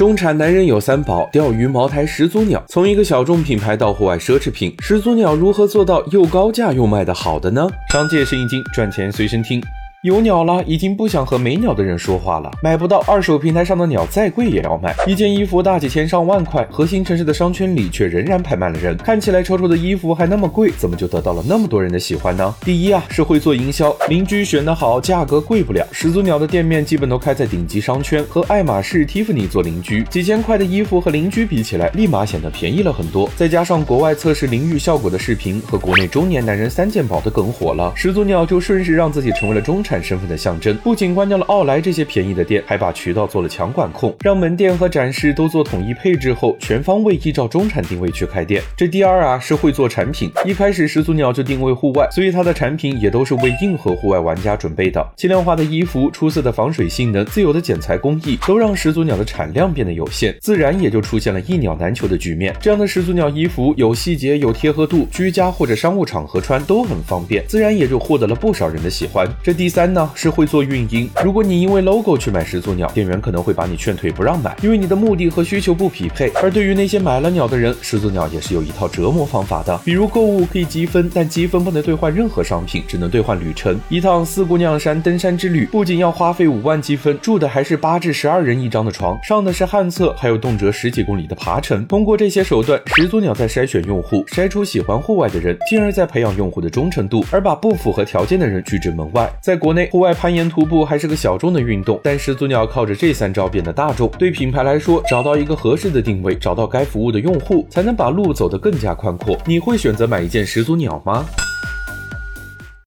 中产男人有三宝：钓鱼、茅台、始祖鸟。从一个小众品牌到户外奢侈品，始祖鸟如何做到又高价又卖得好的呢？商界生意经，赚钱随身听。有鸟了，已经不想和没鸟的人说话了。买不到二手平台上的鸟，再贵也要买。一件衣服大几千上万块，核心城市的商圈里却仍然排满了人。看起来丑丑的衣服还那么贵，怎么就得到了那么多人的喜欢呢？第一啊，是会做营销，邻居选得好，价格贵不了。始祖鸟的店面基本都开在顶级商圈，和爱马仕、Tiffany 做邻居，几千块的衣服和邻居比起来，立马显得便宜了很多。再加上国外测试淋浴效果的视频和国内中年男人三件宝的梗火了，始祖鸟就顺势让自己成为了中产产身份的象征。不仅关掉了奥莱这些便宜的店，还把渠道做了强管控，让门店和展示都做统一配置后，全方位依照中产定位去开店。这第二啊是会做产品，一开始始祖鸟就定位户外，所以它的产品也都是为硬核户外玩家准备的。轻量化的衣服、出色的防水性能、自由的剪裁工艺，都让始祖鸟的产量变得有限，自然也就出现了一鸟难求的局面。这样的始祖鸟衣服有细节、有贴合度，居家或者商务场合穿都很方便，自然也就获得了不少人的喜欢。这第三三呢是会做。运营，如果你因为 logo 去买始祖鸟，店员可能会把你劝退不让买，因为你的目的和需求不匹配。而对于那些买了鸟的人，始祖鸟也是有一套折磨方法的，比如购物可以积分，但积分不能兑换任何商品，只能兑换旅程。一趟四姑娘山登山之旅，不仅要花费五万积分，住的还是八至十二人一张的床，上的是旱厕，还有动辄十几公里的爬程。通过这些手段，始祖鸟在筛选用户，筛出喜欢户外的人，进而再培养用户的忠诚度，而把不符合条件的人拒之门外。在国国内，户外攀岩。徒步还是个小众的运动，但始祖鸟靠着这三招变得大众。对品牌来说，找到一个合适的定位，找到该服务的用户，才能把路走得更加宽阔。你会选择买一件始祖鸟吗？